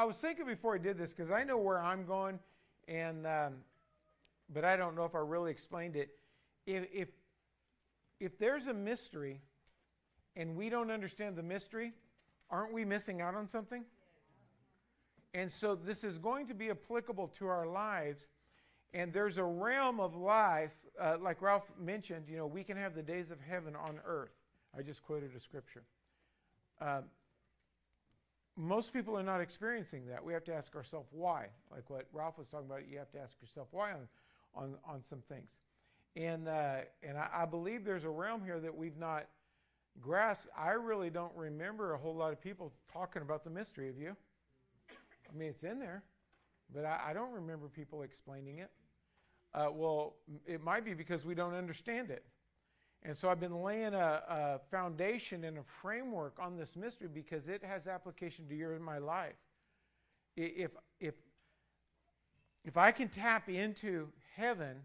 I was thinking before I did this because I know where I'm going, and um, but I don't know if I really explained it. If if if there's a mystery, and we don't understand the mystery, aren't we missing out on something? And so this is going to be applicable to our lives. And there's a realm of life, uh, like Ralph mentioned, you know, we can have the days of heaven on earth. I just quoted a scripture. Uh, most people are not experiencing that. We have to ask ourselves why. Like what Ralph was talking about, you have to ask yourself why on, on, on some things. And, uh, and I, I believe there's a realm here that we've not grasped. I really don't remember a whole lot of people talking about the mystery of you. I mean, it's in there, but I, I don't remember people explaining it. Uh, well, it might be because we don't understand it. And so I've been laying a, a, foundation and a framework on this mystery because it has application to your and my life. If, if, if I can tap into heaven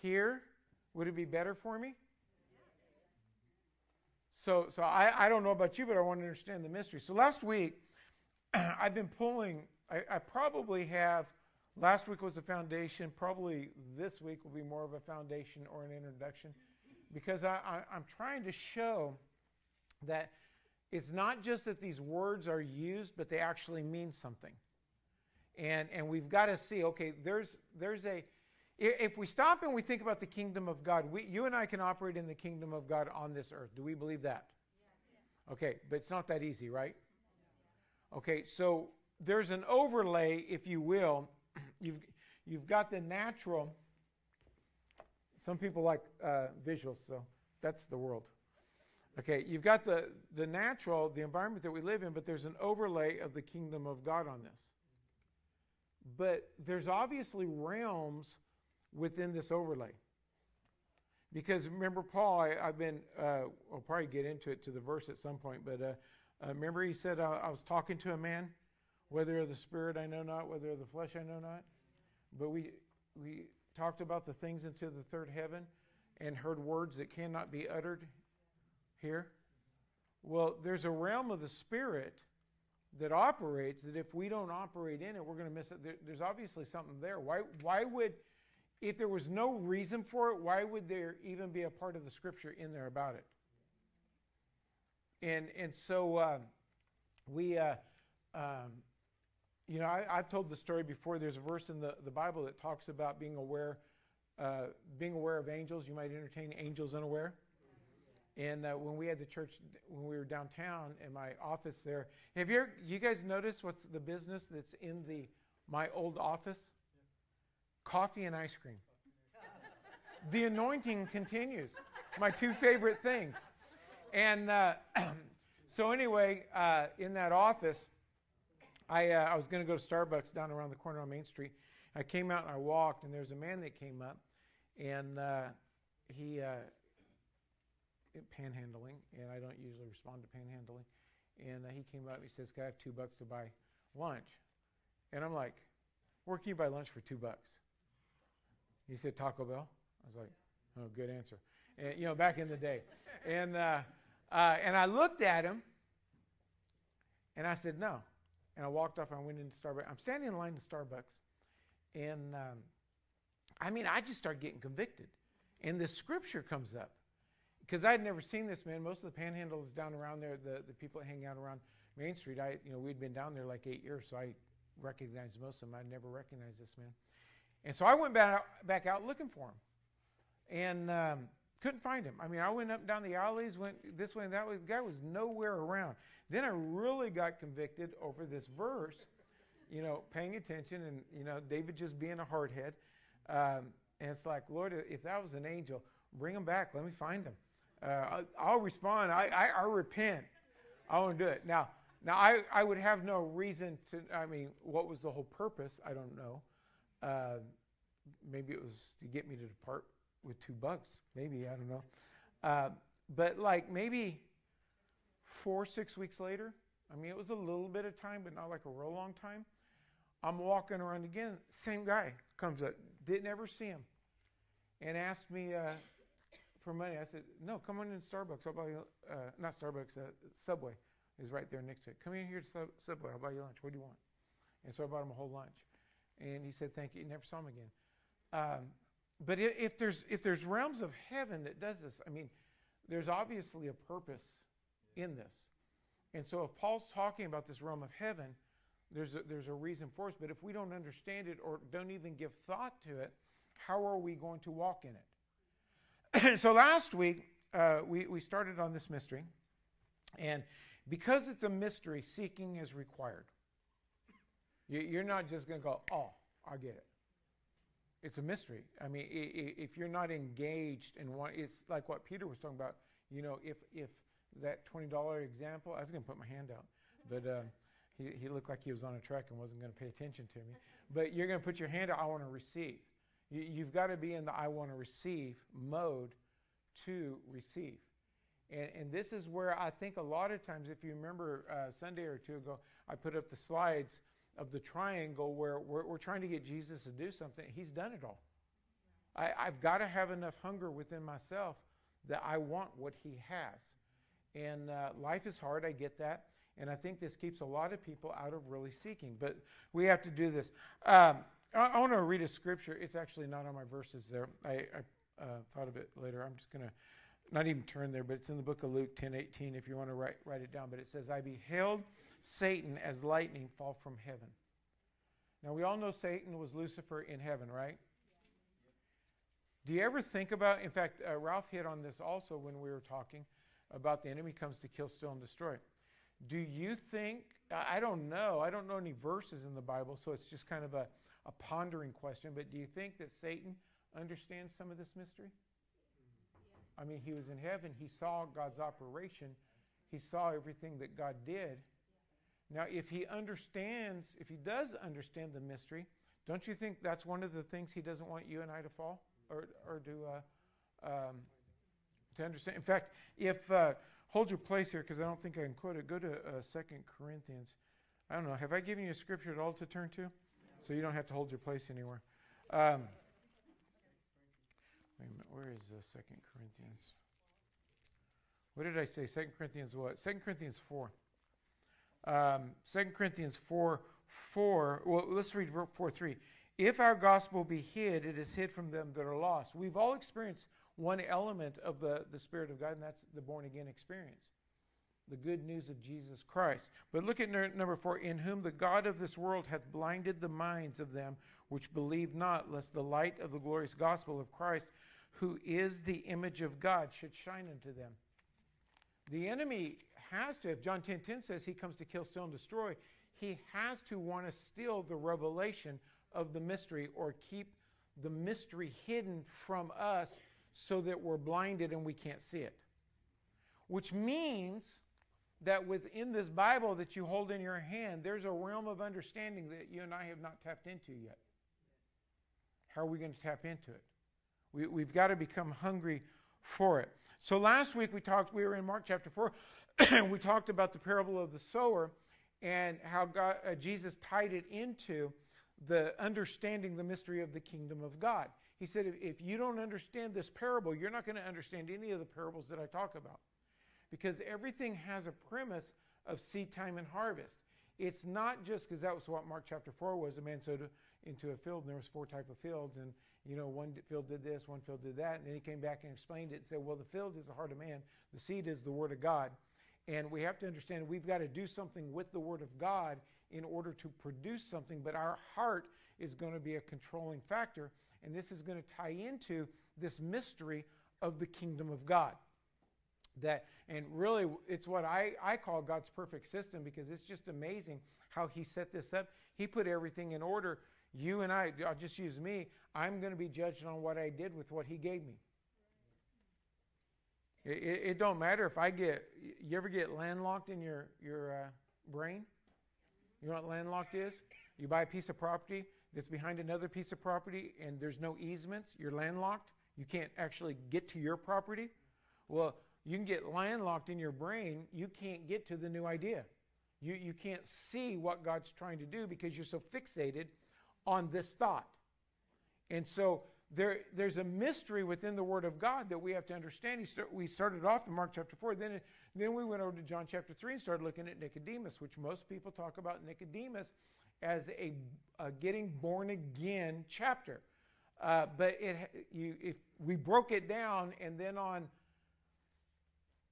here, would it be better for me? So, so I, I don't know about you, but I want to understand the mystery. So last week, I've been pulling, I, I probably have, last week was a foundation, probably this week will be more of a foundation or an introduction because I, am trying to show that it's not just that these words are used, but they actually mean something. And, and we've got to see, okay, there's, there's a, if we stop and we think about the kingdom of God, we, you and I can operate in the kingdom of God on this earth. Do we believe that? Okay, but it's not that easy, right? Okay, so there's an overlay, if you will. You've, you've got the natural some people like uh, visuals, so that's the world. Okay, you've got the, the natural, the environment that we live in, but there's an overlay of the kingdom of God on this. But there's obviously realms within this overlay. Because remember, Paul, I, have been, uh, I'll probably get into it to the verse at some point, but uh, uh, remember he said, uh, I was talking to a man, whether of the spirit I know not, whether of the flesh I know not. But we, we talked about the things into the third heaven and heard words that cannot be uttered here? Well, there's a realm of the Spirit that operates that if we don't operate in it, we're going to miss it. There, there's obviously something there. Why, why would, if there was no reason for it, why would there even be a part of the Scripture in there about it? And, and so uh, we, uh, um, you know, I, have told the story before. There's a verse in the, the Bible that talks about being aware, uh, being aware of angels. You might entertain angels unaware. And uh, when we had the church, when we were downtown in my office there, have you ever, you guys noticed what's the business that's in the my old office? Coffee and ice cream. the anointing continues. My two favorite things. And uh, so anyway, uh, in that office I, uh, I was going to go to Starbucks down around the corner on Main Street. I came out and I walked, and there's a man that came up, and uh, he uh, panhandling, and I don't usually respond to panhandling. And uh, he came up, and he says, "Can I have two bucks to buy lunch?" And I'm like, "Where can you buy lunch for two bucks?" He said, "Taco Bell." I was like, "Oh, good answer." And you know, back in the day, and uh, uh, and I looked at him, and I said, "No." And I walked off and I went into Starbucks. I'm standing in line to Starbucks. And um, I mean, I just start getting convicted. And this scripture comes up. Because I had never seen this man. Most of the panhandles down around there, the, the people that hang out around Main Street, I, you know, we'd been down there like eight years, so I recognized most of them. I never recognized this man. And so I went back out, back out looking for him. And um, couldn't find him. I mean, I went up down the alleys, went this way and that way. The guy was nowhere around. Then I really got convicted over this verse, you know, paying attention and, you know, David just being a hardhead. Um, and it's like, Lord, if that was an angel, bring him back. Let me find him. Uh, I'll respond. I, I, I repent. I won't do it. Now, now I, I would have no reason to, I mean, what was the whole purpose? I don't know. Uh, maybe it was to get me to depart with two bucks. Maybe, I don't know. Uh, but like maybe four, six weeks later, I mean, it was a little bit of time, but not like a real long time. I'm walking around again. Same guy comes up. Didn't ever see him. And asked me uh, for money. I said, no, come on in Starbucks. I'll buy you, uh, not Starbucks, uh, Subway. is right there next to it. Come in here to Sub- Subway. I'll buy you lunch. What do you want? And so I bought him a whole lunch. And he said, thank you. Never saw him again. Um, but if, if, there's, if there's realms of heaven that does this, I mean, there's obviously a purpose in this. And so if Paul's talking about this realm of heaven, there's a, there's a reason for us. But if we don't understand it or don't even give thought to it, how are we going to walk in it? so last week, uh, we, we started on this mystery. And because it's a mystery, seeking is required. You, are not just going to go, oh, I get it. It's a mystery. I mean, if you're not engaged in it's like what Peter was talking about. You know, if if that twenty dollar example, I was going to put my hand out, but uh, he he looked like he was on a track and wasn't going to pay attention to me. But you're going to put your hand out. I want to receive. You, you've got to be in the I want to receive mode to receive. And, and, this is where I think a lot of times, if you remember uh, Sunday or two ago, I put up the slides of the triangle where we're, we're trying to get Jesus to do something. He's done it all. I, I've got to have enough hunger within myself that I want what He has. And uh, life is hard, I get that. And I think this keeps a lot of people out of really seeking. But we have to do this. Um, I, I want to read a scripture. It's actually not on my verses there. I, I uh, thought of it later. I'm just going to not even turn there, but it's in the book of Luke 10 18 if you want to write, write it down. But it says, I beheld Satan as lightning fall from heaven. Now, we all know Satan was Lucifer in heaven, right? Do you ever think about, in fact, uh, Ralph hit on this also when we were talking about the enemy comes to kill, steal, and destroy. Do you think, I don't know, I don't know any verses in the Bible, so it's just kind of a, a pondering question, but do you think that Satan understands some of this mystery? I mean, he was in heaven, he saw God's operation, he saw everything that God did. Now, if he understands, if he does understand the mystery, don't you think that's one of the things he doesn't want you and I to fall or, or to, uh, um, to understand? In fact, if, uh, hold your place here because I don't think I can quote it, go to uh, 2 Corinthians. I don't know, have I given you a scripture at all to turn to? So you don't have to hold your place anywhere. Um, wait a minute, where is the Second Corinthians? What did I say? Second Corinthians what? Second Corinthians 4 um, 2 Corinthians 4 4. Well, let's read 4 3. If our gospel be hid, it is hid from them that are lost. We've all experienced one element of the, the Spirit of God, and that's the born again experience the good news of Jesus Christ. But look at number four in whom the God of this world hath blinded the minds of them which believe not, lest the light of the glorious gospel of Christ, who is the image of God, should shine unto them. The enemy has to, if John 10 10 says he comes to kill, steal, and destroy, he has to want to steal the revelation of the mystery or keep the mystery hidden from us so that we're blinded and we can't see it. Which means that within this Bible that you hold in your hand, there's a realm of understanding that you and I have not tapped into yet. How are we going to tap into it? We, we've got to become hungry for it. So last week we talked, we were in Mark chapter 4, we talked about the parable of the sower and how God, uh, Jesus tied it into the understanding the mystery of the kingdom of God. He said, if, you don't understand this parable, you're not going to understand any of the parables that I talk about. Because everything has a premise of seed time and harvest. It's not just because that was what Mark chapter 4 was. A man sowed into a field, and there was four type of fields, and you know, one field did this, one field did that, and then he came back and explained it and said, well, the field is the heart of man, the seed is the word of God. And we have to understand we've got to do something with the Word of God in order to produce something, but our heart is going to be a controlling factor. And this is going to tie into this mystery of the kingdom of God. That and really it's what I, I call God's perfect system because it's just amazing how he set this up. He put everything in order. You and I, I'll just use me, I'm going to be judged on what I did with what he gave me. It, it, it, don't matter if I get. You ever get landlocked in your your uh, brain? You know what landlocked is? You buy a piece of property that's behind another piece of property, and there's no easements. You're landlocked. You can't actually get to your property. Well, you can get landlocked in your brain. You can't get to the new idea. You you can't see what God's trying to do because you're so fixated on this thought. And so there, there's a mystery within the Word of God that we have to understand. We started off in Mark chapter 4. Then, Then we went over to John chapter 3 and started looking at Nicodemus, which most people talk about Nicodemus as a, a getting born again chapter. Uh, but it, you, if we broke it down, and then on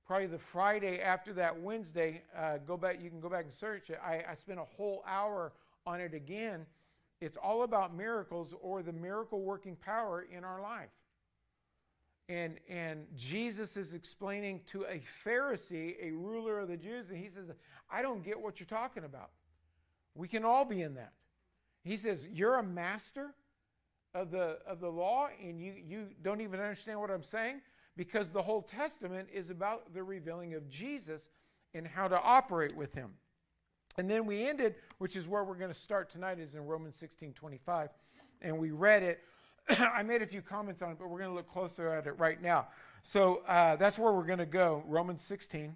probably the Friday after that Wednesday, uh, go back. You can go back and search it. I, I spent a whole hour on it again. It's all about miracles or the miracle working power in our life. And, and Jesus is explaining to a Pharisee, a ruler of the Jews, and he says, I don't get what you're talking about. We can all be in that. He says, You're a master of the, of the law, and you, you don't even understand what I'm saying? Because the whole Testament is about the revealing of Jesus and how to operate with him. And then we ended, which is where we're going to start tonight, is in Romans 16 25. And we read it I made a few comments on it, but we're going to look closer at it right now. So uh, that's where we're going to go. Romans 16,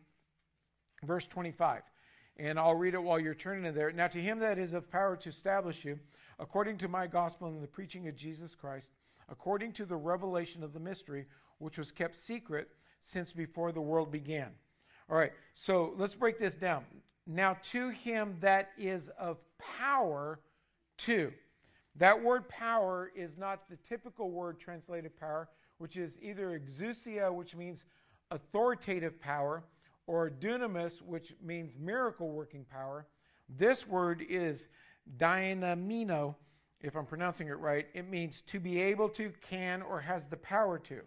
verse 25. And I'll read it while you're turning there. Now, to him that is of power to establish you, according to my gospel and the preaching of Jesus Christ, according to the revelation of the mystery, which was kept secret since before the world began. All right, so let's break this down. Now, to him that is of power to. That word power is not the typical word translated power, which is either exousia, which means authoritative power, or dunamis, which means miracle working power. This word is dynamino, if I'm pronouncing it right. It means to be able to, can, or has the power to.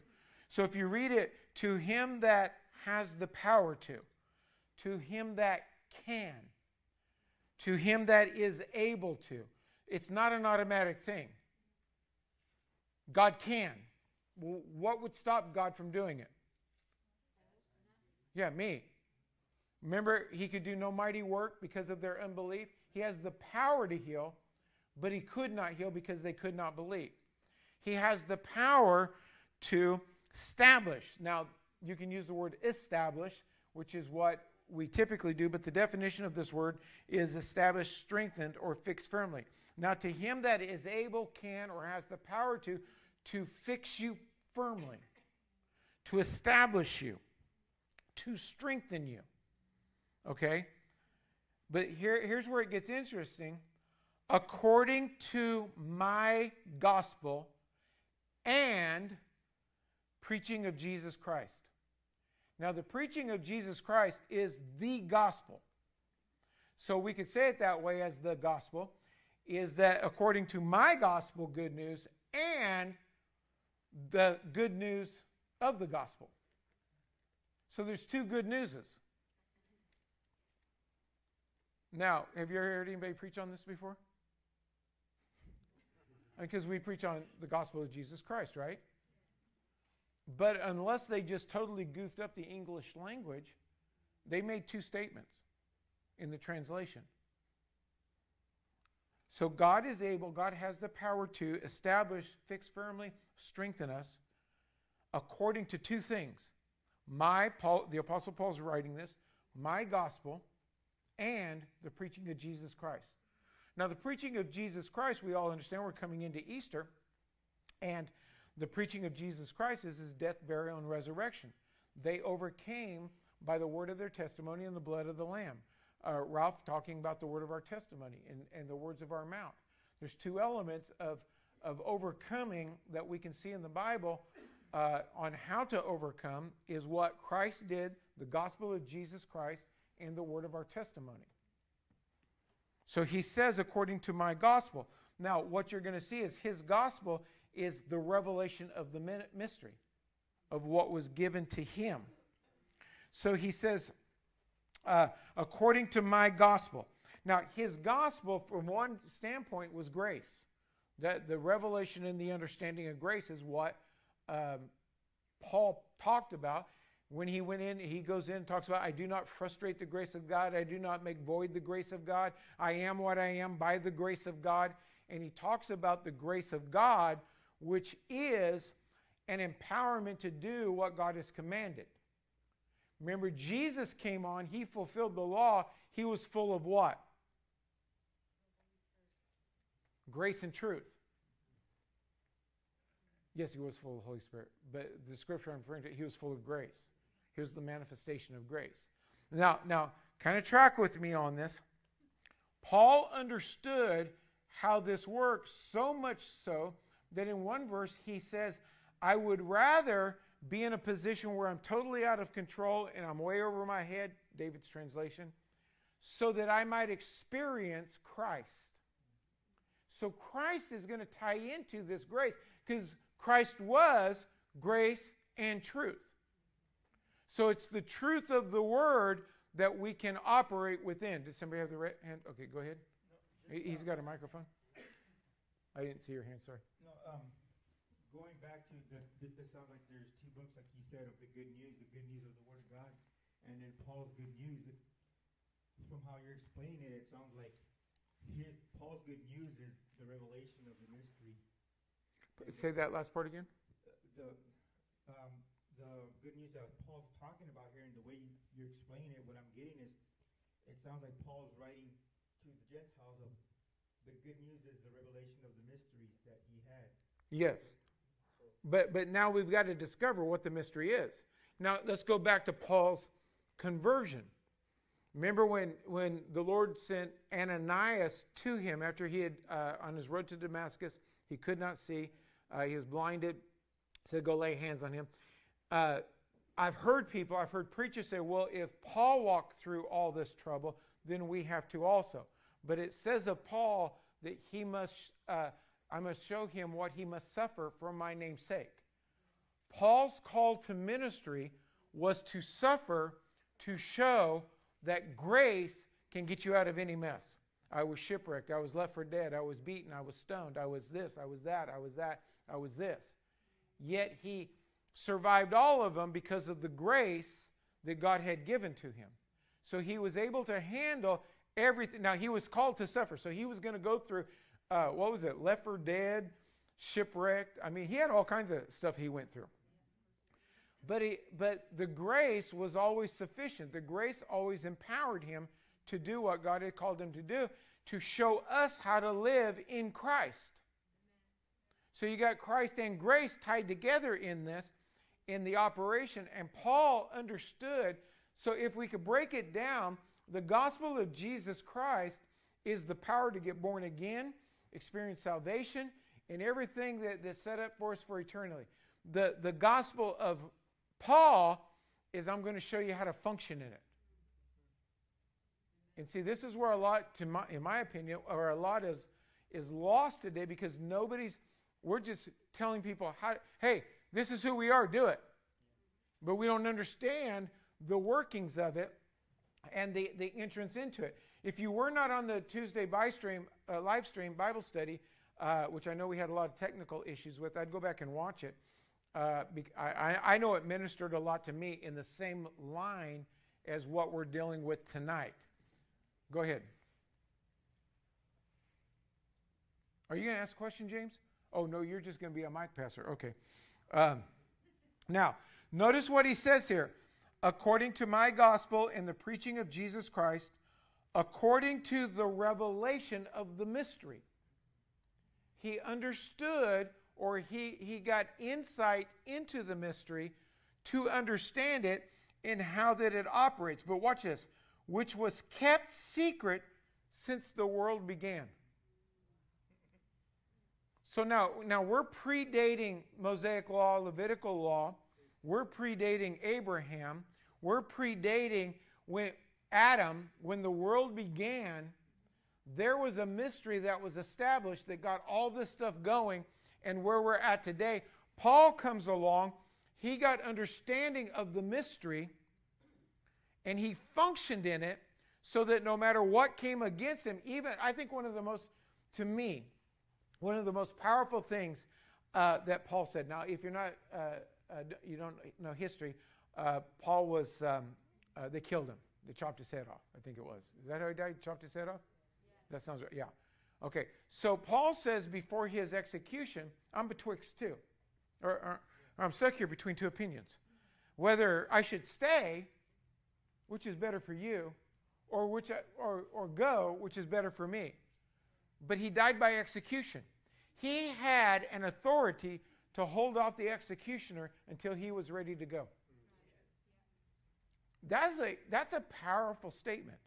So if you read it, to him that has the power to, to him that can, to him that is able to. It's not an automatic thing. God can. Well, what would stop God from doing it? Yeah, me. Remember, he could do no mighty work because of their unbelief. He has the power to heal, but he could not heal because they could not believe. He has the power to establish. Now, you can use the word establish, which is what we typically do, but the definition of this word is established, strengthened, or fixed firmly. Now, to him that is able, can, or has the power to, to fix you firmly, to establish you, to strengthen you. Okay? But here, here's where it gets interesting. According to my gospel and preaching of Jesus Christ. Now, the preaching of Jesus Christ is the gospel. So we could say it that way as the gospel is that according to my gospel good news and the good news of the gospel. So there's two good newses. Now, have you ever heard anybody preach on this before? Because we preach on the gospel of Jesus Christ, right? But unless they just totally goofed up the English language, they made two statements in the translation. So God is able, God has the power to establish, fix firmly, strengthen us according to two things. My Paul, the apostle Paul is writing this, my gospel and the preaching of Jesus Christ. Now the preaching of Jesus Christ, we all understand we're coming into Easter and the preaching of Jesus Christ is his death, burial and resurrection. They overcame by the word of their testimony and the blood of the lamb uh, Ralph talking about the word of our testimony and, and the words of our mouth. There's two elements of, of overcoming that we can see in the Bible uh, on how to overcome is what Christ did, the gospel of Jesus Christ, and the word of our testimony. So he says, according to my gospel. Now, what you're going to see is his gospel is the revelation of the mystery of what was given to him. So he says, uh, according to my gospel. Now, his gospel, from one standpoint, was grace. The, the revelation and the understanding of grace is what um, Paul talked about. When he went in, he goes in and talks about, I do not frustrate the grace of God. I do not make void the grace of God. I am what I am by the grace of God. And he talks about the grace of God, which is an empowerment to do what God has commanded. Remember, Jesus came on, he fulfilled the law. He was full of what? Grace and truth. Yes, he was full of the Holy Spirit, but the scripture I'm referring to, he was full of grace. Here's the manifestation of grace. Now, now, kind of track with me on this. Paul understood how this works so much so that in one verse he says, I would rather be in a position where I'm totally out of control and I'm way over my head, David's translation, so that I might experience Christ. So Christ is going to tie into this grace because Christ was grace and truth. So it's the truth of the word that we can operate within. Does somebody have the right hand? Okay, go ahead. No, He's got a microphone. I didn't see your hand, sorry. No, um, going back to the, it sounds like there's two books, like you said, of the good news, the good news of the Word of God, and then Paul's good news. From how you're explaining it, it sounds like his Paul's good news is the revelation of the mystery. Say that last part again. The, um, the good news that Paul's talking about here, and the way you, are explaining it, what I'm getting is, it sounds like Paul's writing to the Gentiles of the good news is the revelation of the mysteries that he had. Yes. But but now we've got to discover what the mystery is. Now let's go back to Paul's conversion. Remember when when the Lord sent Ananias to him after he had uh, on his road to Damascus, he could not see, uh, he was blinded. Said, "Go lay hands on him." Uh, I've heard people, I've heard preachers say, "Well, if Paul walked through all this trouble, then we have to also." But it says of Paul that he must uh, I must show him what he must suffer for my name's sake. Paul's call to ministry was to suffer to show that grace can get you out of any mess. I was shipwrecked. I was left for dead. I was beaten. I was stoned. I was this. I was that. I was that. I was this. Yet he survived all of them because of the grace that God had given to him. So he was able to handle everything. Now, he was called to suffer. So he was going to go through uh, what was it, left for dead, shipwrecked. I mean, he had all kinds of stuff he went through. But, he, but the grace was always sufficient. The grace always empowered him to do what God had called him to do, to show us how to live in Christ. So you got Christ and grace tied together in this, in the operation. And Paul understood. So if we could break it down, the gospel of Jesus Christ is the power to get born again experience salvation, and everything that, that's set up for us for eternity. The, the gospel of Paul is I'm going to show you how to function in it. And see, this is where a lot, to my, in my opinion, or a lot is, is lost today because nobody's, we're just telling people, how, hey, this is who we are, do it. But we don't understand the workings of it and the, the entrance into it. If you were not on the Tuesday by stream, uh, live stream Bible study, uh, which I know we had a lot of technical issues with, I'd go back and watch it. Uh, I, I know it ministered a lot to me in the same line as what we're dealing with tonight. Go ahead. Are you going to ask a question, James? Oh, no, you're just going to be a mic passer. Okay. Um, now, notice what he says here. According to my gospel and the preaching of Jesus Christ, according to the revelation of the mystery. He understood or he, he got insight into the mystery to understand it and how that it operates. But watch this, which was kept secret since the world began. So now, now we're predating Mosaic law, Levitical law. We're predating Abraham. We're predating when Adam, when the world began, there was a mystery that was established that got all this stuff going and where we're at today. Paul comes along, he got understanding of the mystery, and he functioned in it so that no matter what came against him, even I think one of the most, to me, one of the most powerful things uh, that Paul said. Now, if you're not, uh, uh, you don't know history, uh, Paul was, um, uh, they killed him. They chopped his head off, I think it was. Is that how he died? Chopped his head off? Yeah. That sounds right. Yeah. Okay. So Paul says before his execution, I'm betwixt two. Or, or, or I'm stuck here between two opinions. Whether I should stay, which is better for you, or, which I, or, or go, which is better for me. But he died by execution. He had an authority to hold off the executioner until he was ready to go. That's a, that's a powerful statement.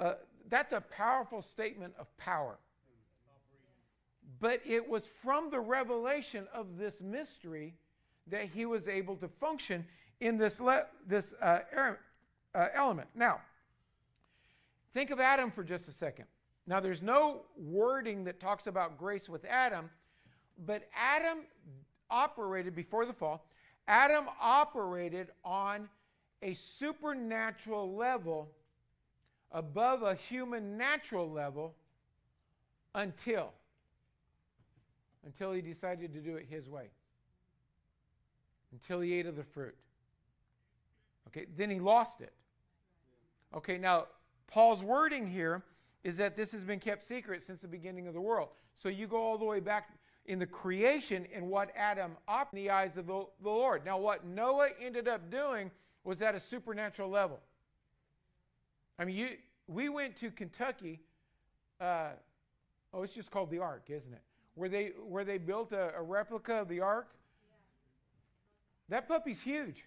Uh, that's a powerful statement of power. But it was from the revelation of this mystery that he was able to function in this, le- this uh, er- uh, element. Now, think of Adam for just a second. Now, there's no wording that talks about grace with Adam, but Adam operated before the fall, Adam operated on a supernatural level above a human natural level until until he decided to do it his way until he ate of the fruit. Okay then he lost it. Okay now paul's wording here is that this has been kept secret since the beginning of the world so you go all the way back in the creation and what adam op in the eyes of the, the lord now what noah ended up doing was at a supernatural level I mean, you, we went to Kentucky. Uh, oh, it's just called the Ark, isn't it? Where they where they built a, a replica of the Ark. That puppy's huge.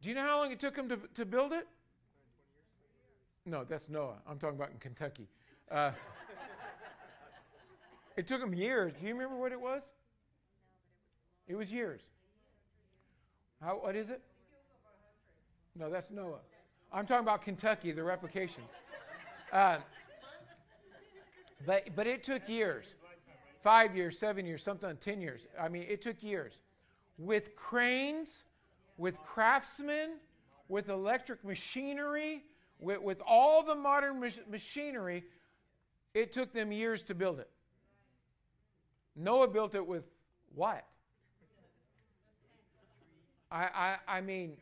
Do you know how long it took them to, to build it? No, that's Noah. I'm talking about in Kentucky. Uh, it took him years. Do you remember what it was? It was years. How, what is it? No, that's Noah. I'm talking about Kentucky, the replication. Uh, but, but it took years five years, seven years, something, 10 years. I mean, it took years. With cranes, with craftsmen, with electric machinery, with, with all the modern mach- machinery, it took them years to build it. Noah built it with what? I, I, I mean,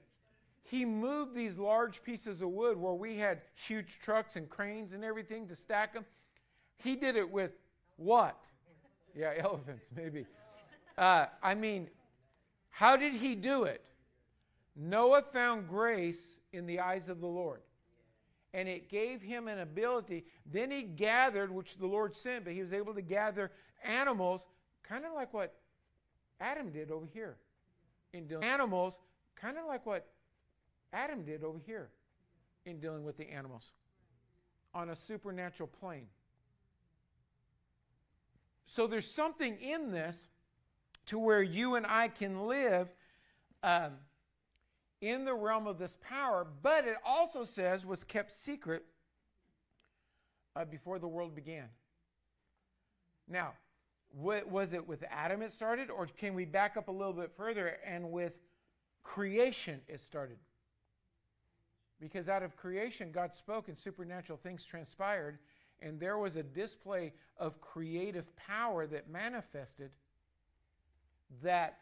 he moved these large pieces of wood where we had huge trucks and cranes and everything to stack them. He did it with what? Yeah, elephants, maybe. Uh, I mean, how did he do it? Noah found grace in the eyes of the Lord. And it gave him an ability. Then he gathered, which the Lord sent, but he was able to gather animals, kind of like what Adam did over here. In dealing animals, kind of like what Adam did over here in dealing with the animals on a supernatural plane. So there's something in this to where you and I can live um, in the realm of this power, but it also says was kept secret uh, before the world began. Now, what, was it with Adam it started, or can we back up a little bit further and with creation it started? Because out of creation, God spoke and supernatural things transpired, and there was a display of creative power that manifested that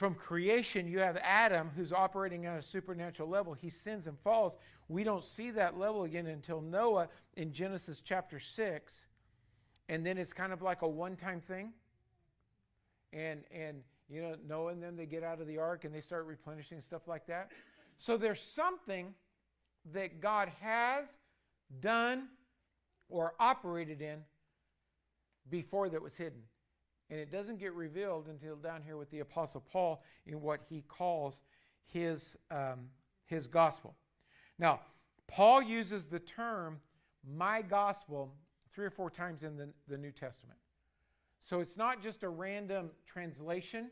from creation you have Adam who's operating on a supernatural level. He sins and falls. We don't see that level again until Noah in Genesis chapter 6. And then it's kind of like a one-time thing. And and you know, Noah and them they get out of the ark and they start replenishing stuff like that. So there's something that God has done or operated in before that was hidden. And it doesn't get revealed until down here with the Apostle Paul in what he calls his, um, his gospel. Now, Paul uses the term my gospel three or four times in the, the New Testament. So it's not just a random translation,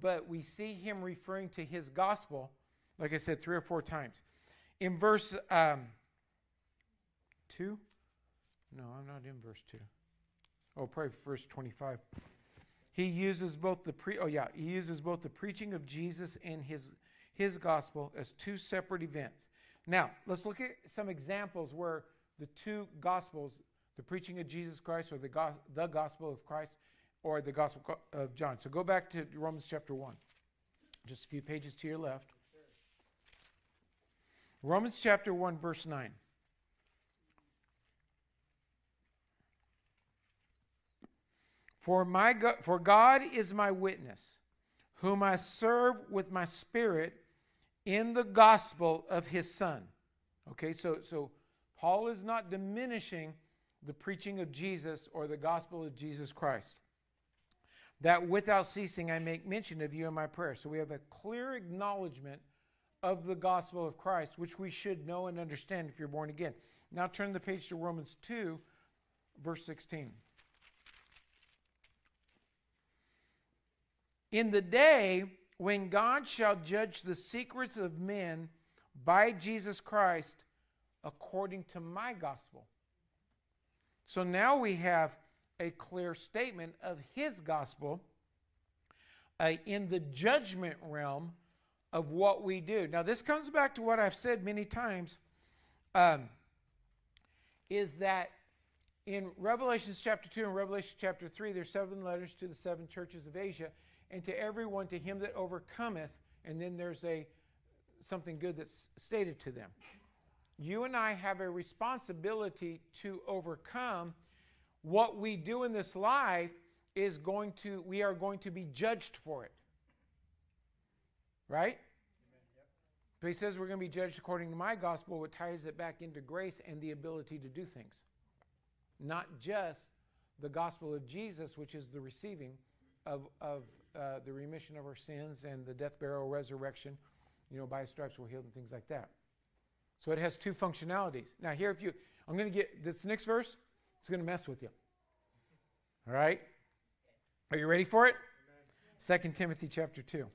but we see him referring to his gospel, like I said, three or four times. In verse um, 2, no, I'm not in verse 2. Oh, probably verse 25. He uses both the pre oh yeah, he uses both the preaching of Jesus and his his gospel as two separate events. Now, let's look at some examples where the two gospels, the preaching of Jesus Christ or the go- the gospel of Christ or the gospel of John. So go back to Romans chapter 1. Just a few pages to your left. Romans chapter 1 verse 9. For, my God, for God is my witness, whom I serve with my spirit in the gospel of his Son. Okay, so, so Paul is not diminishing the preaching of Jesus or the gospel of Jesus Christ. that without ceasing I make mention of you in my prayer. So we have a clear acknowledgement of the gospel of Christ, which we should know and understand if you're born again. Now turn the page to Romans 2, verse 16. In the day when God shall judge the secrets of men by Jesus Christ according to my gospel. So now we have a clear statement of his gospel uh, in the judgment realm of what we do. Now, this comes back to what I've said many times um, is that in Revelations chapter 2 and Revelation chapter 3, there's seven letters to the seven churches of Asia, and to everyone to him that overcometh, and then there's a something good that's stated to them. You and I have a responsibility to overcome what we do in this life is going to we are going to be judged for it. Right? So he says we're going to be judged according to my gospel, what ties it back into grace and the ability to do things. Not just the gospel of Jesus, which is the receiving of, of uh, the remission of our sins and the death, burial, resurrection. You know, by stripes we're healed and things like that. So it has two functionalities. Now, here, if you, I'm going to get this next verse, it's going to mess with you. All right? Are you ready for it? Second Timothy chapter 2.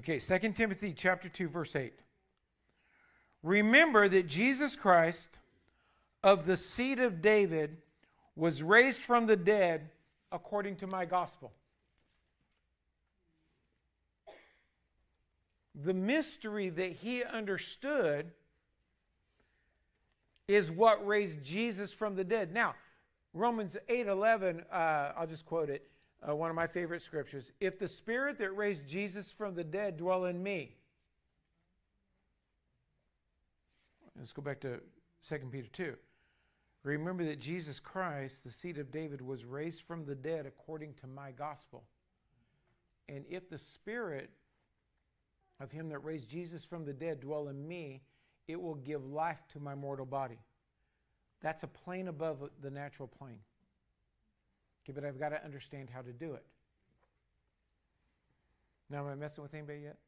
Okay, 2 Timothy chapter 2 verse 8. Remember that Jesus Christ of the seed of David was raised from the dead according to my gospel. The mystery that he understood is what raised Jesus from the dead. Now, Romans 8 11, uh, I'll just quote it uh, one of my favorite scriptures. If the spirit that raised Jesus from the dead dwell in me, let's go back to 2 Peter 2. Remember that Jesus Christ, the seed of David, was raised from the dead according to my gospel. And if the spirit of him that raised Jesus from the dead dwell in me, it will give life to my mortal body. That's a plane above the natural plane. Okay, but I've got to understand how to do it. Now, am I messing with anybody yet?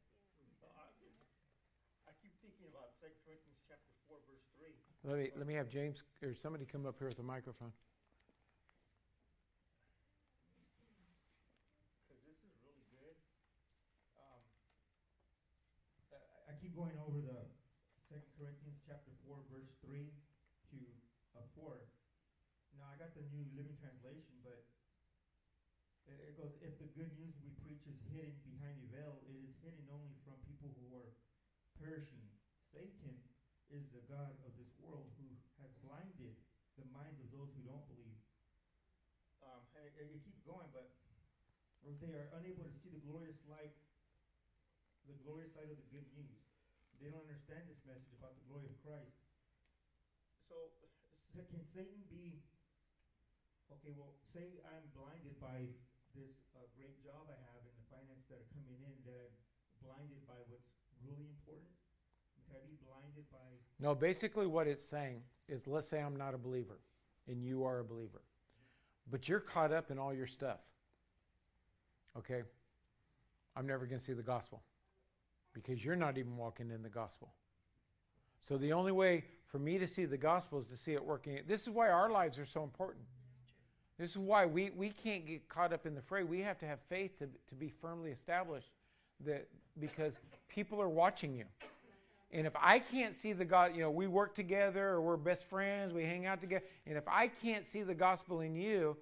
I keep thinking about 2 Corinthians chapter 4, verse 3. Let me, let me have James or somebody come up here with a microphone. Because this is really good. Um, I- I keep going over the 2 Corinthians chapter 4, verse 3 to uh, 4. Now, I got the New Living Translation, but it, it If the good news we preach is hidden behind a veil, it is hidden only from people who are perishing. Satan is the God of this world who has blinded the minds of those who don't believe. Um, and it, it keeps going, but they are unable to see the glorious light, the glorious light of the good news. They don't understand this message about the glory of Christ. So, can Satan be okay, well, say I'm blinded by this uh, great job I have and the finance that are coming in, that I'm blinded by what's really important. Can I be blinded by? No, basically what it's saying is let's say I'm not a believer and you are a believer, but you're caught up in all your stuff. Okay? I'm never going to see the gospel because you're not even walking in the gospel. So the only way for me to see the gospel is to see it working. This is why our lives are so important. This is why we, we can't get caught up in the fray. We have to have faith to, to be firmly established that because people are watching you. And if I can't see the God, you know, we work together or we're best friends, we hang out together, and if I can't see the gospel in you,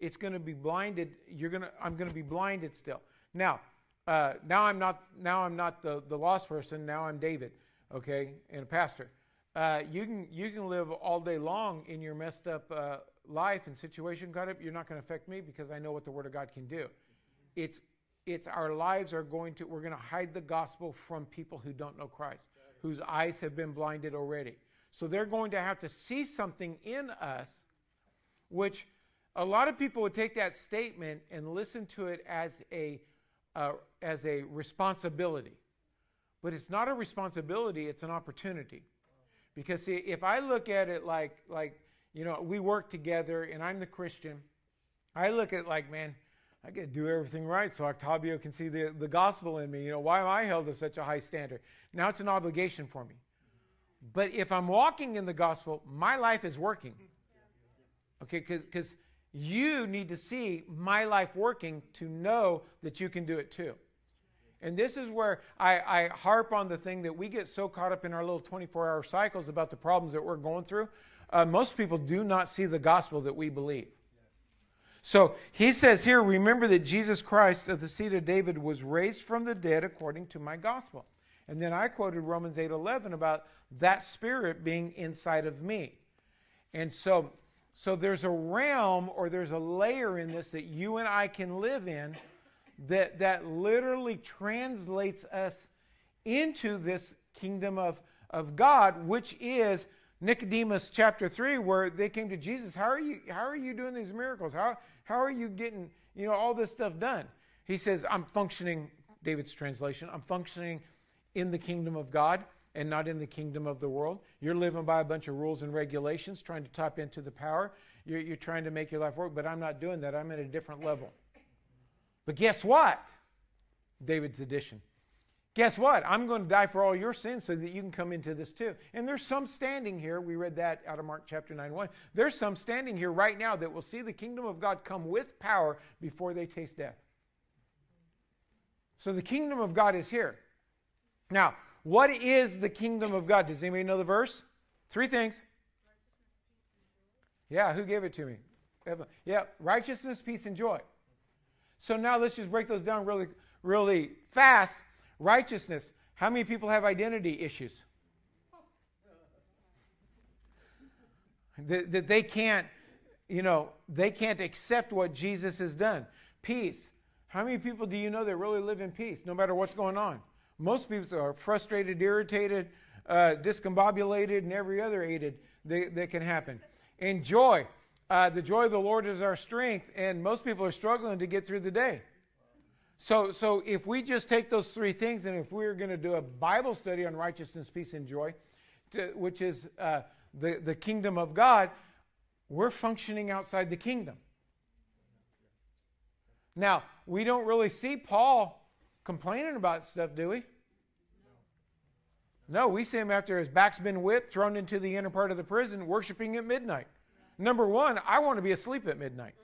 it's going to be blinded. You're going to, I'm going to be blinded still. Now, uh, now I'm not, now I'm not the, the lost person. Now I'm David, okay, and a pastor. Uh, you can, you can live all day long in your messed up uh, life and situation got up, you're not going to affect me because I know what the Word of God can do. It's it's our lives are going to we're going to hide the gospel from people who don't know Christ, whose eyes have been blinded already. So they're going to have to see something in us, which a lot of people would take that statement and listen to it as a uh, as a responsibility, but it's not a responsibility; it's an opportunity. Because see, if I look at it like like you know we work together and I'm the Christian, I look at it like man, I got to do everything right so Octavio can see the, the gospel in me. You know, why am I held to such a high standard? Now it's an obligation for me. But if I'm walking in the gospel, my life is working. Okay, because you need to see my life working to know that you can do it too. And this is where I, I harp on the thing that we get so caught up in our little 24 hour cycles about the problems that we're going through. Uh, most people do not see the gospel that we believe. So he says here, remember that Jesus Christ of the seed of David was raised from the dead according to my gospel. And then I quoted Romans 8:11 about that spirit being inside of me. And so so there's a realm or there's a layer in this that you and I can live in that that literally translates us into this kingdom of of God, which is Nicodemus chapter 3 where they came to Jesus, how are you how are you doing these miracles? How how are you getting, you know, all this stuff done? He says, I'm functioning, David's translation, I'm functioning in the kingdom of God and not in the kingdom of the world. You're living by a bunch of rules and regulations, trying to tap into the power. You're, you're trying to make your life work, but I'm not doing that. I'm at a different level. But guess what? David's addition. Guess what? I'm going to die for all your sins so that you can come into this too. And there's some standing here. We read that out of Mark chapter 9 1. There's some standing here right now that will see the kingdom of God come with power before they taste death. So the kingdom of God is here. Now, what is the kingdom of God? Does anybody know the verse? Three things. Yeah, who gave it to me? Yeah, righteousness, peace, and joy. So now let's just break those down really, really fast. Righteousness. How many people have identity issues? That, that they can't, you know, they can't accept what Jesus has done. Peace. How many people do you know that really live in peace no matter what's going on? Most people are frustrated, irritated, uh, discombobulated, and every other aided that, that can happen. And joy. Uh, the joy of the Lord is our strength, and most people are struggling to get through the day. So, so if we just take those three things, and if we are going to do a Bible study on righteousness, peace, and joy, to, which is uh, the, the kingdom of God, we're functioning outside the kingdom. Now, we don't really see Paul complaining about stuff, do we? No, we see him after his back's been whipped, thrown into the inner part of the prison, worshiping at midnight. Number one, I want to be asleep at midnight.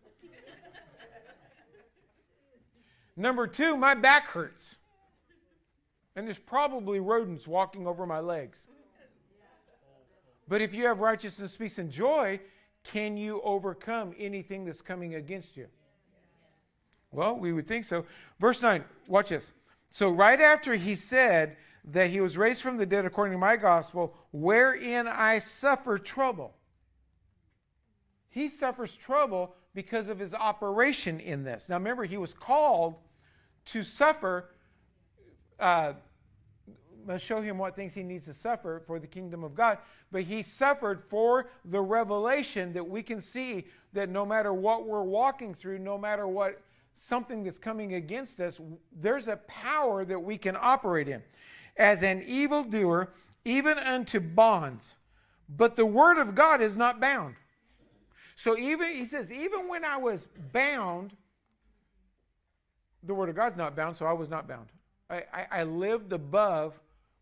Number two, my back hurts. And there's probably rodents walking over my legs. But if you have righteousness, peace, and joy, can you overcome anything that's coming against you? Well, we would think so. Verse 9, watch this. So, right after he said that he was raised from the dead according to my gospel, wherein I suffer trouble. He suffers trouble because of his operation in this. Now, remember, he was called to suffer, uh, must show him what things he needs to suffer for the kingdom of God. But he suffered for the revelation that we can see that no matter what we're walking through, no matter what something that's coming against us, there's a power that we can operate in. As an evildoer, even unto bonds. But the word of God is not bound. So even, he says, even when I was bound, the Word of God's not bound, so I was not bound. I, I, I, lived above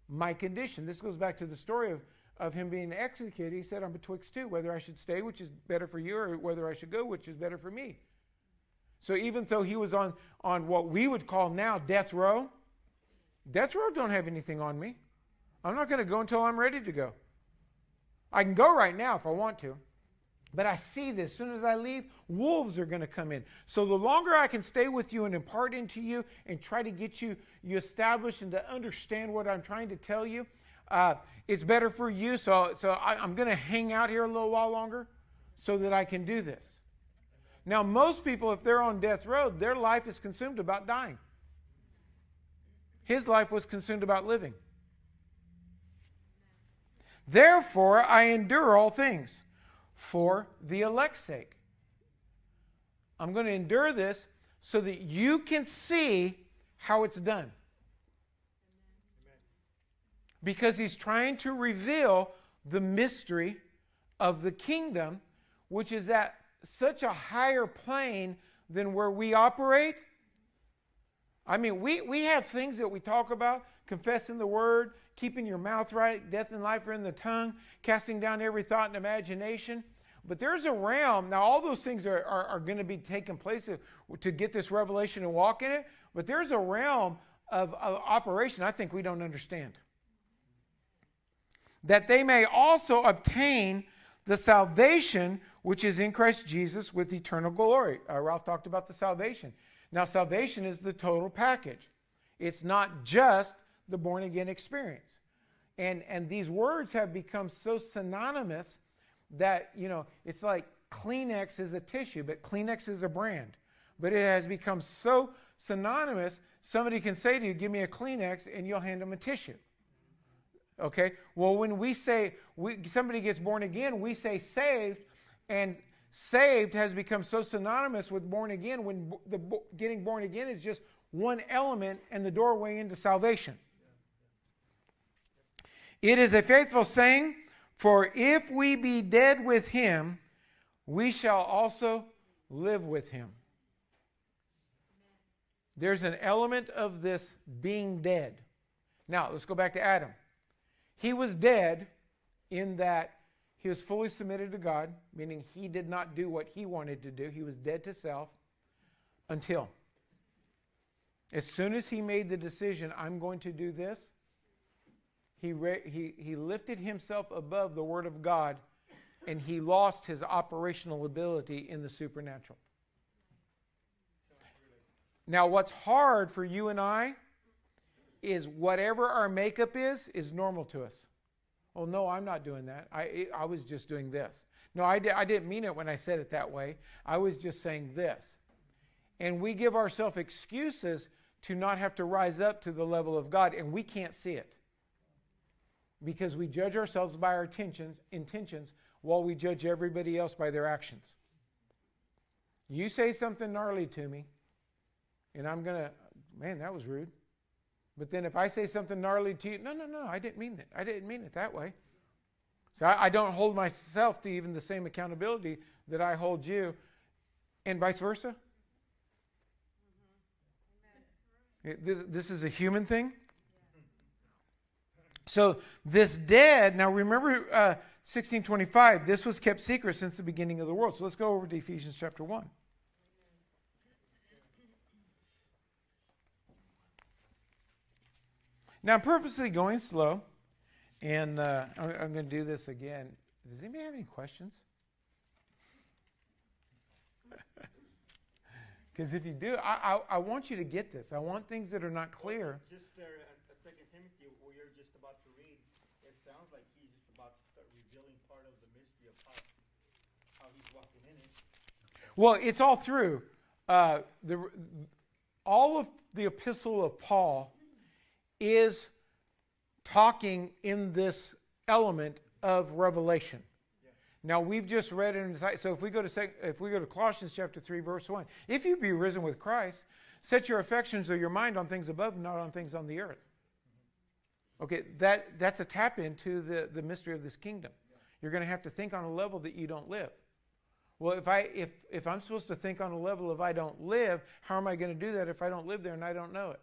my condition. This goes back to the story of, of him being executed. He said, I'm betwixt two, whether I should stay, which is better for you, or whether I should go, which is better for me. So even though he was on, on what we would call now death row, death row don't have anything on me. I'm not going to go until I'm ready to go. I can go right now if I want to. But I see this. As soon as I leave, wolves are going to come in. So the longer I can stay with you and impart into you and try to get you, you established and to understand what I'm trying to tell you, uh, it's better for you. So, so I, I'm going to hang out here a little while longer so that I can do this. Now, most people, if they're on death row, their life is consumed about dying. His life was consumed about living. Therefore, I endure all things for the elect's sake. I'm going to endure this so that you can see how it's done. Because he's trying to reveal the mystery of the kingdom, which is at such a higher plane than where we operate. I mean, we, we have things that we talk about confessing the word, keeping your mouth right, death and life are in the tongue, casting down every thought and imagination. But there's a realm. Now, all those things are, are, are going to be taking place to, to, get this revelation and walk in it. But there's a realm of, of operation I think we don't understand. That they may also obtain the salvation which is in Christ Jesus with eternal glory. Uh, Ralph talked about the salvation. Now, salvation is the total package, it's not just the born again experience. And, and these words have become so synonymous that, you know, it's like Kleenex is a tissue, but Kleenex is a brand. But it has become so synonymous, somebody can say to you, Give me a Kleenex, and you'll hand them a tissue. Okay? Well, when we say we, somebody gets born again, we say saved, and saved has become so synonymous with born again when the getting born again is just one element and the doorway into salvation. It is a faithful saying, for if we be dead with him, we shall also live with him. There's an element of this being dead. Now, let's go back to Adam. He was dead in that he was fully submitted to God, meaning he did not do what he wanted to do. He was dead to self until, as soon as he made the decision, I'm going to do this, he, he, he lifted himself above the Word of God and he lost his operational ability in the supernatural. Now, what's hard for you and I is whatever our makeup is, is normal to us. Oh, no, I'm not doing that. I, I was just doing this. No, I, di- I didn't mean it when I said it that way. I was just saying this. And we give ourselves excuses to not have to rise up to the level of God, and we can't see it because we judge ourselves by our intentions, intentions while we judge everybody else by their actions. You say something gnarly to me, and I'm going to, man, that was rude. But then if I say something gnarly to you, no, no, no, I didn't mean that. I didn't mean it that way. So I, I don't hold myself to even the same accountability that I hold you, and vice versa. Mm-hmm. This, this is a human thing. So this dead, now remember uh, 1625, this was kept secret since the beginning of the world. So let's go over to Ephesians chapter 1. Now I'm purposely going slow, and uh, I'm, I'm going to do this again. Does anybody have any questions? Because if you do, I, I, I, want you to get this. I want things that are not clear. Just Second Timothy, where you're just about to read, it sounds like he's just about to start revealing part of the mystery of how, how he's walking in it. Well, it's all through. Uh, the, all of the epistle of Paul is talking in this element of revelation. Now we've just read it in so if we go to if we go to Colossians chapter 3 verse 1, if you be risen with Christ, set your affections or your mind on things above, not on things on the earth. Okay, that, that's a tap into the, the mystery of this kingdom. You're going to have to think on a level that you don't live. Well, if, I, if, if I'm supposed to think on a level of I don't live, how am I going to do that if I don't live there and I don't know it?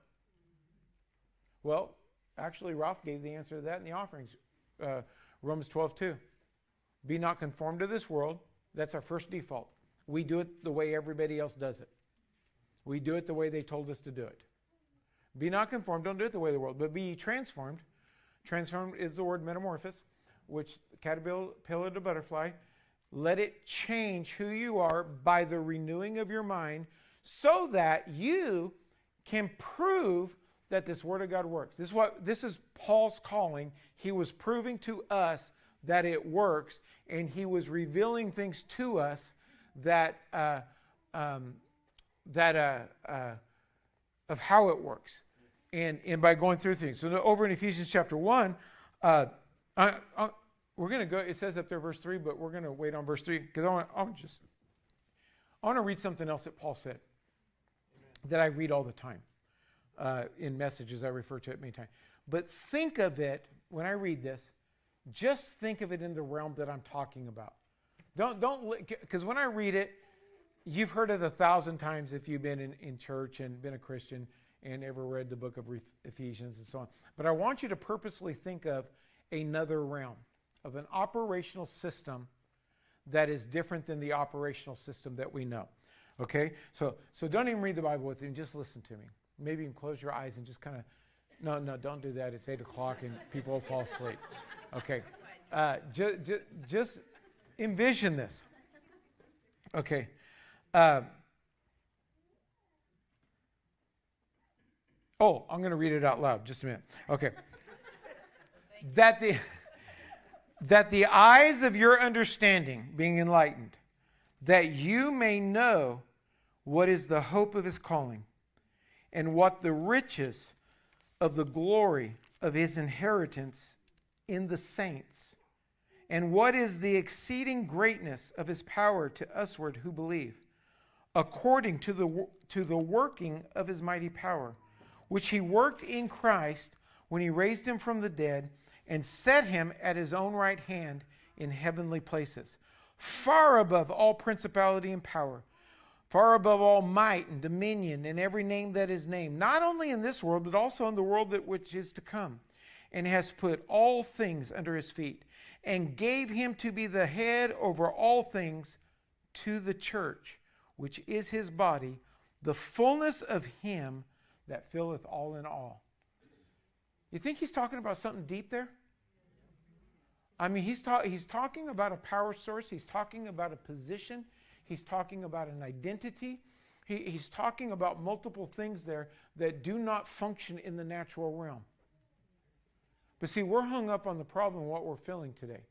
Well, actually, Ralph gave the answer to that in the offerings. Uh, Romans 12, 2. Be not conformed to this world. That's our first default. We do it the way everybody else does it. We do it the way they told us to do it. Be not conformed, don't do it the way of the world, but be transformed. Transformed is the word metamorphosis, which caterpillar to butterfly. Let it change who you are by the renewing of your mind so that you can prove that this word of God works. This is what this is Paul's calling. He was proving to us that it works, and he was revealing things to us that uh, um, that uh, uh, of how it works and, and by going through things. So over in Ephesians chapter 1, uh, I, I, we're going to go, it says up there verse 3, but we're going to wait on verse 3 because I want, I just, I want to read something else that Paul said that I read all the time uh, in messages. I refer to it many times. But think of it when I read this. Just think of it in the realm that I'm talking about. Don't don't because when I read it, you've heard it a thousand times if you've been in, in church and been a Christian and ever read the book of Ephesians and so on. But I want you to purposely think of another realm, of an operational system that is different than the operational system that we know. Okay? So, so don't even read the Bible with me, just listen to me. Maybe even close your eyes and just kind of, no, no, don't do that. It's 8 o'clock and people will fall asleep. Okay? Uh, ju- ju- just envision this. Okay. Uh, oh, I'm going to read it out loud. Just a minute. Okay. that the that the eyes of your understanding being enlightened, that you may know what is the hope of his calling, and what the riches of the glory of his inheritance in the saints, and what is the exceeding greatness of his power to usward who believe, according to the, to the working of his mighty power, which he worked in Christ when he raised him from the dead and set him at his own right hand in heavenly places, far above all principality and power, far above all might and dominion and every name that is named, not only in this world, but also in the world that which is to come, and has put all things under his feet, and gave him to be the head over all things to the church, which is his body, the fullness of him that filleth all in all. You think he's talking about something deep there? I mean, he's, ta- he's talking about a power source, he's talking about a position, he's talking about an identity. He, he's talking about multiple things there that do not function in the natural realm. But see, we're hung up on the problem, what we're feeling today,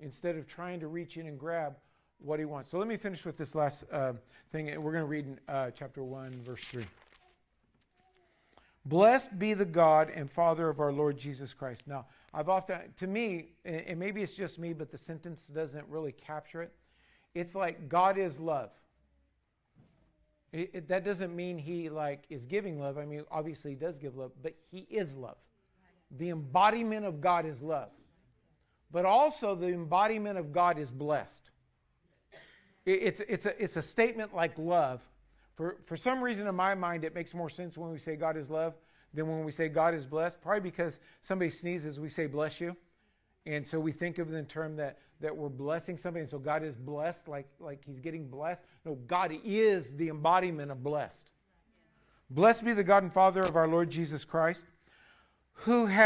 instead of trying to reach in and grab what he wants. So let me finish with this last uh, thing. And we're going to read in uh, chapter 1, verse 3. Blessed be the God and Father of our Lord Jesus Christ. Now, I've often, to me, and maybe it's just me, but the sentence doesn't really capture it. It's like God is love. It, it, that doesn't mean he like is giving love. I mean, obviously he does give love, but he is love. The embodiment of God is love. But also the embodiment of God is blessed. It, it's, it's, a, it's a statement like love, for, for some reason in my mind, it makes more sense when we say God is love than when we say God is blessed. Probably because somebody sneezes, we say bless you. And so we think of the term that, that we're blessing somebody. And so God is blessed, like, like he's getting blessed. No, God is the embodiment of blessed. Blessed be the God and Father of our Lord Jesus Christ, who has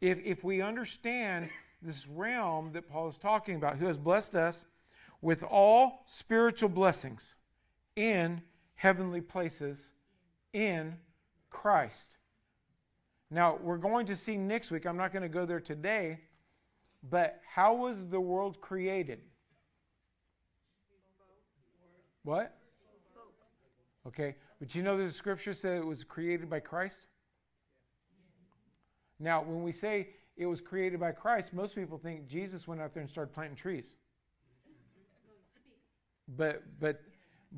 if, if we understand this realm that Paul is talking about, who has blessed us with all spiritual blessings in heavenly places in Christ. Now, we're going to see next week, I'm not going to go there today, but how was the world created? What? Okay, but you know the scripture said it was created by Christ? Now, when we say it was created by Christ, most people think Jesus went out there and started planting trees. But but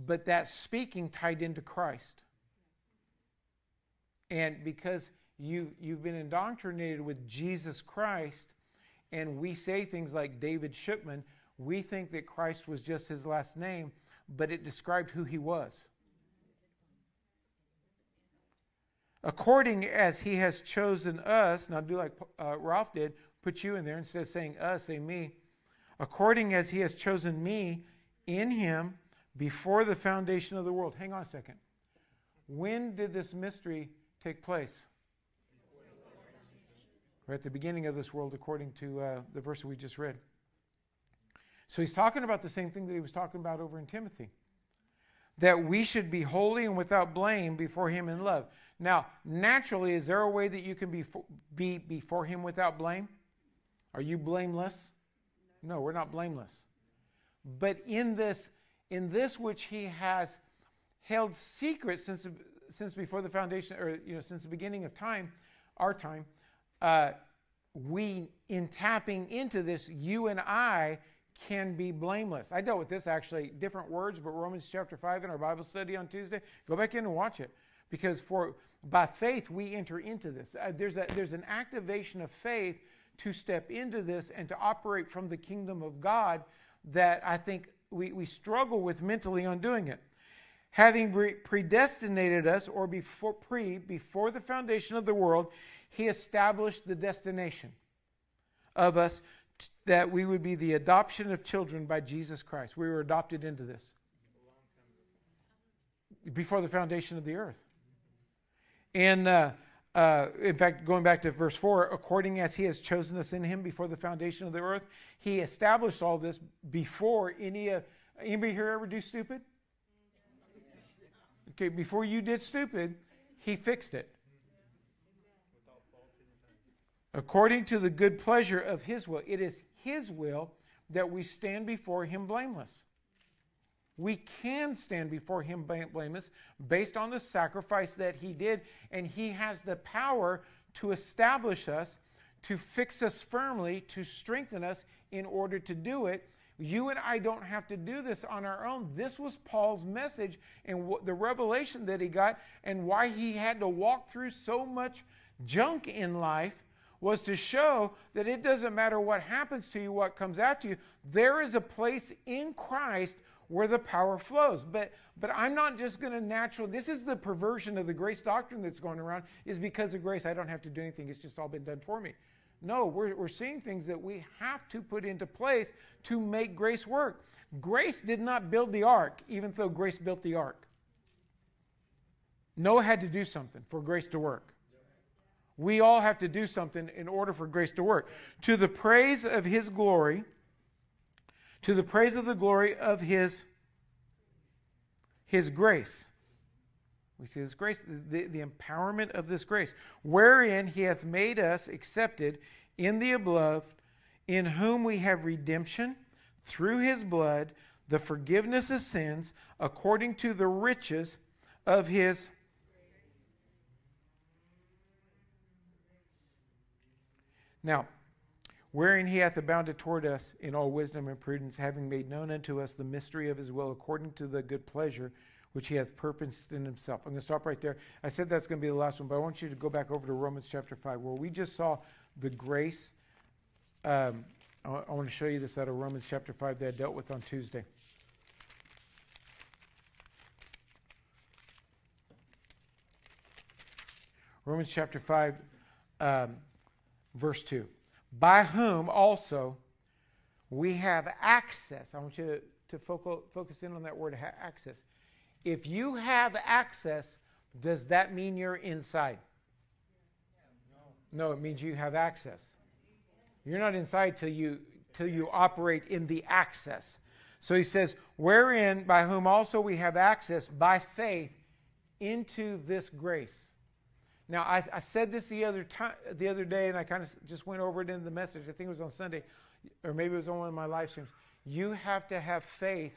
but that speaking tied into Christ. And because you you've been indoctrinated with Jesus Christ, and we say things like David Shipman, we think that Christ was just his last name, but it described who he was. According as he has chosen us, now do like uh, Ralph did, put you in there instead of saying us, say me, according as he has chosen me in him before the foundation of the world. Hang on a second. When did this mystery take place? We're at the beginning of this world, according to uh, the verse we just read. So he's talking about the same thing that he was talking about over in Timothy that we should be holy and without blame before him in love. Now, naturally, is there a way that you can be, be before him without blame? Are you blameless? No, we're not blameless. But in this, in this which he has held secret since, since before the foundation, or you know, since the beginning of time, our time, uh, we in tapping into this, you and I can be blameless. I dealt with this actually, different words, but Romans chapter 5 in our Bible study on Tuesday. Go back in and watch it. Because for by faith we enter into this. Uh, there's, a, there's an activation of faith to step into this and to operate from the kingdom of God that I think we, we struggle with mentally on doing it. Having predestinated us, or before pre, before the foundation of the world, he established the destination of us that we would be the adoption of children by Jesus Christ. We were adopted into this before the foundation of the earth. And uh, uh, in fact, going back to verse 4, according as he has chosen us in him before the foundation of the earth, he established all this before any of. Uh, anybody here ever do stupid? Okay, before you did stupid, he fixed it according to the good pleasure of his will. It is his will that we stand before him blameless. We can stand before him blameless based on the sacrifice that he did, and he has the power to establish us, to fix us firmly, to strengthen us in order to do it. You and I don't have to do this on our own. This was Paul's message and the revelation that he got, and why he had to walk through so much junk in life was to show that it doesn't matter what happens to you, what comes after you, there is a place in Christ where the power flows. But but I'm not just going to natural. This is the perversion of the grace doctrine that's going around. Is because of grace, I don't have to do anything. It's just all been done for me. No, we're, we're seeing things that we have to put into place to make grace work. Grace did not build the ark, even though grace built the ark. Noah had to do something for grace to work. We all have to do something in order for grace to work. To the praise of his glory, to the praise of the glory of his, his grace. We see this grace, the, the empowerment of this grace, wherein he hath made us accepted in the beloved, in whom we have redemption through his blood, the forgiveness of sins, according to the riches of his Now, wherein he hath abounded toward us in all wisdom and prudence, having made known unto us the mystery of his will, according to the good pleasure which he hath purposed in himself. I'm going to stop right there. I said that's going to be the last one, but I want you to go back over to Romans chapter 5, where we just saw the grace. Um, I, want to show you this out of Romans chapter 5 that I dealt with on Tuesday. Romans chapter 5. Um, verse 2. By whom also we have access. I want you to, to focus, focus in on that word access. If you have access, does that mean you're inside? No, it means you have access. You're not inside till you till you operate in the access. So he says, wherein by whom also we have access by faith into this grace. Now, I, I said this the other time, the other day, and I kind of just went over it in the message. I think it was on Sunday, or maybe it was on one of my live streams. You have to have faith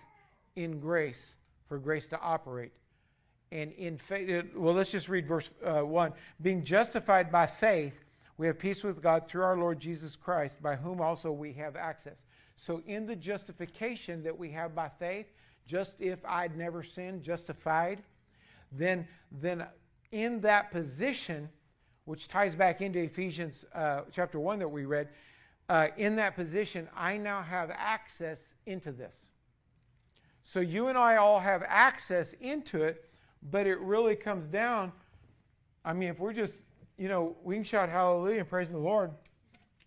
in grace for grace to operate. And in faith, well, let's just read verse uh, 1. Being justified by faith, we have peace with God through our Lord Jesus Christ, by whom also we have access. So, in the justification that we have by faith, just if I'd never sinned, justified, then, then in that position, which ties back into Ephesians uh, chapter 1 that we read, uh, in that position, I now have access into this. So you and I all have access into it, but it really comes down. I mean, if we're just, you know, we can shout hallelujah and praise the Lord,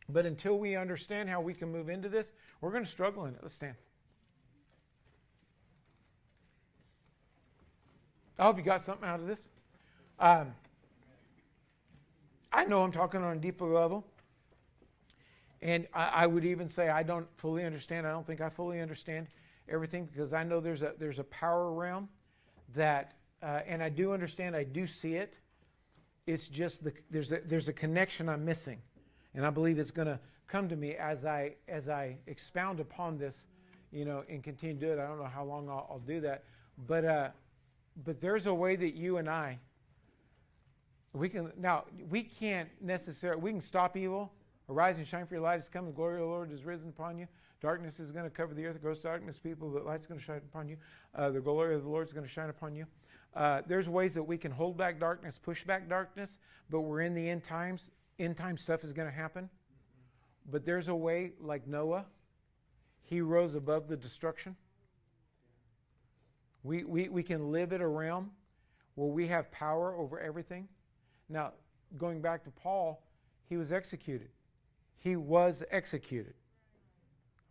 but until we understand how we can move into this, we're going to struggle in it. Let's stand. I hope you got something out of this. Um, I know I'm talking on a deeper level. And I, I, would even say I don't fully understand. I don't think I fully understand everything because I know there's a there's a power realm that, uh, and I do understand. I do see it. It's just the, there's a, there's a connection I'm missing, and I believe it's going to come to me as I as I expound upon this, you know, and continue to do it. I don't know how long I'll, I'll do that, but uh, but there's a way that you and I We can now we can't necessarily we can stop evil. Arise and shine for your light has come. The glory of the Lord is risen upon you. Darkness is going to cover the earth. Gross darkness, people. The light's going to shine upon you. Uh, the glory of the Lord is going to shine upon you. Uh, there's ways that we can hold back darkness, push back darkness, but we're in the end times. End time stuff is going to happen. But there's a way, like Noah, he rose above the destruction. We, we, we can live in a realm where we have power over everything. Now, going back to Paul, he was executed. He was executed.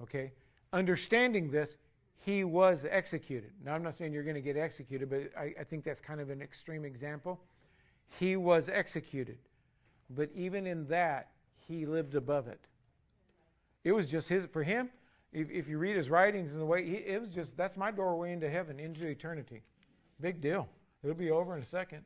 Okay? Understanding this, he was executed. Now, I'm not saying you're going to get executed, but I, I think that's kind of an extreme example. He was executed. But even in that, he lived above it. It was just his, for him, if, if you read his writings and the way, he, it was just, that's my doorway into heaven, into eternity. Big deal. It'll be over in a second.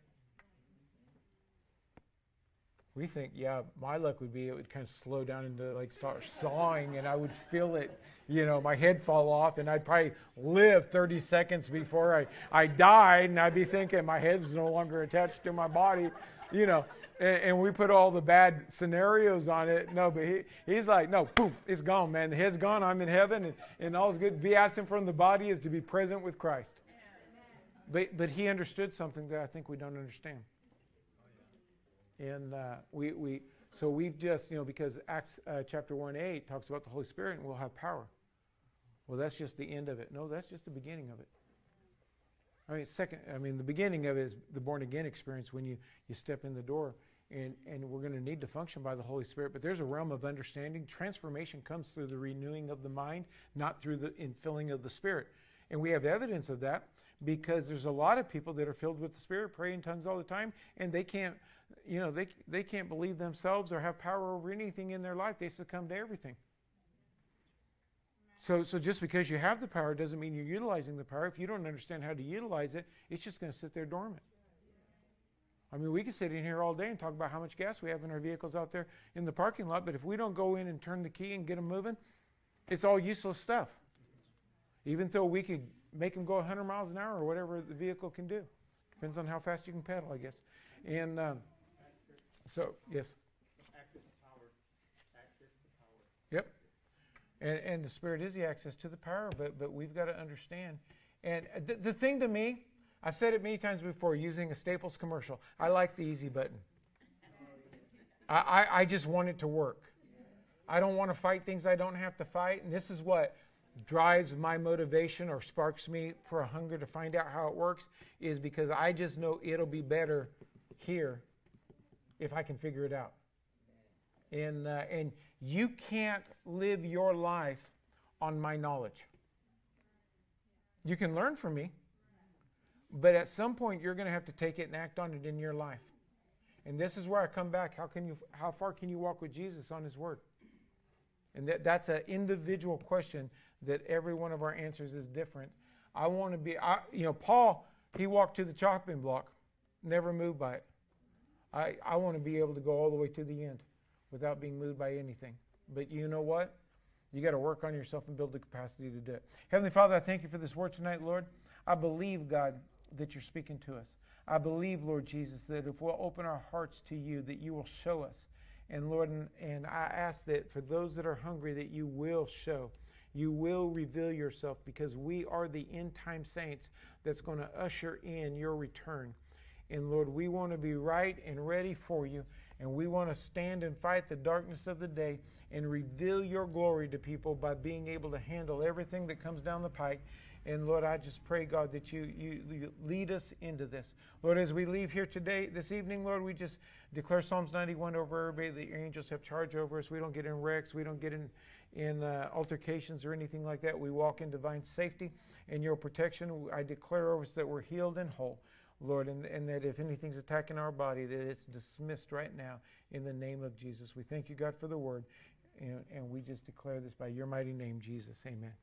We think, yeah, my luck would be it would kind of slow down into like start sawing and I would feel it, you know, my head fall off and I'd probably live 30 seconds before I, I died and I'd be thinking my head's no longer attached to my body, you know, and, and we put all the bad scenarios on it. No, but he, he's like, no, boom, it's gone, man. The head's gone. I'm in heaven and, and all's good. Be absent from the body is to be present with Christ. But, but he understood something that I think we don't understand. And uh, we, we, so we've just, you know, because Acts uh, chapter 1 8 talks about the Holy Spirit and we'll have power. Well, that's just the end of it. No, that's just the beginning of it. I mean, second, I mean, the beginning of it is the born again experience when you, you step in the door, and, and we're going to need to function by the Holy Spirit. But there's a realm of understanding. Transformation comes through the renewing of the mind, not through the infilling of the Spirit. And we have evidence of that because there's a lot of people that are filled with the Spirit, pray in tongues all the time, and they can't, you know, they, they can't believe themselves or have power over anything in their life. They succumb to everything. So, so just because you have the power doesn't mean you're utilizing the power. If you don't understand how to utilize it, it's just going to sit there dormant. I mean, we could sit in here all day and talk about how much gas we have in our vehicles out there in the parking lot, but if we don't go in and turn the key and get them moving, it's all useless stuff. Even though we could make them go 100 miles an hour or whatever the vehicle can do. Depends on how fast you can pedal, I guess. And um, so, yes. Access to power. Access to power. Yep. And, and the Spirit is the access to the power, but, but we've got to understand. And the, the thing to me, I've said it many times before using a Staples commercial, I like the easy button. I, I, I just want it to work. I don't want to fight things I don't have to fight. And this is what drives my motivation or sparks me for a hunger to find out how it works is because I just know it'll be better here if I can figure it out. And, uh, and you can't live your life on my knowledge. You can learn from me, but at some point you're going to have to take it and act on it in your life. And this is where I come back. How, can you, how far can you walk with Jesus on His Word? And that, that's an individual question that every one of our answers is different. I want to be, I, you know, Paul, he walked to the chopping block, never moved by it. I, I want to be able to go all the way to the end without being moved by anything. But you know what? You got to work on yourself and build the capacity to do it. Heavenly Father, I thank you for this word tonight, Lord. I believe, God, that you're speaking to us. I believe, Lord Jesus, that if we'll open our hearts to you, that you will show us. And Lord, and, and I ask that for those that are hungry, that you will show. You will reveal yourself because we are the end time saints that's going to usher in your return. And Lord, we want to be right and ready for you. And we want to stand and fight the darkness of the day and reveal your glory to people by being able to handle everything that comes down the pike. And Lord, I just pray, God, that you, you, you, lead us into this. Lord, as we leave here today, this evening, Lord, we just declare Psalms 91 over everybody. The angels have charge over us. We don't get in wrecks. We don't get in, in uh, altercations or anything like that. We walk in divine safety and your protection. I declare over us that we're healed and whole. Lord, and, and that if anything's attacking our body, that it's dismissed right now in the name of Jesus. We thank you, God, for the word, and, and we just declare this by your mighty name, Jesus. Amen.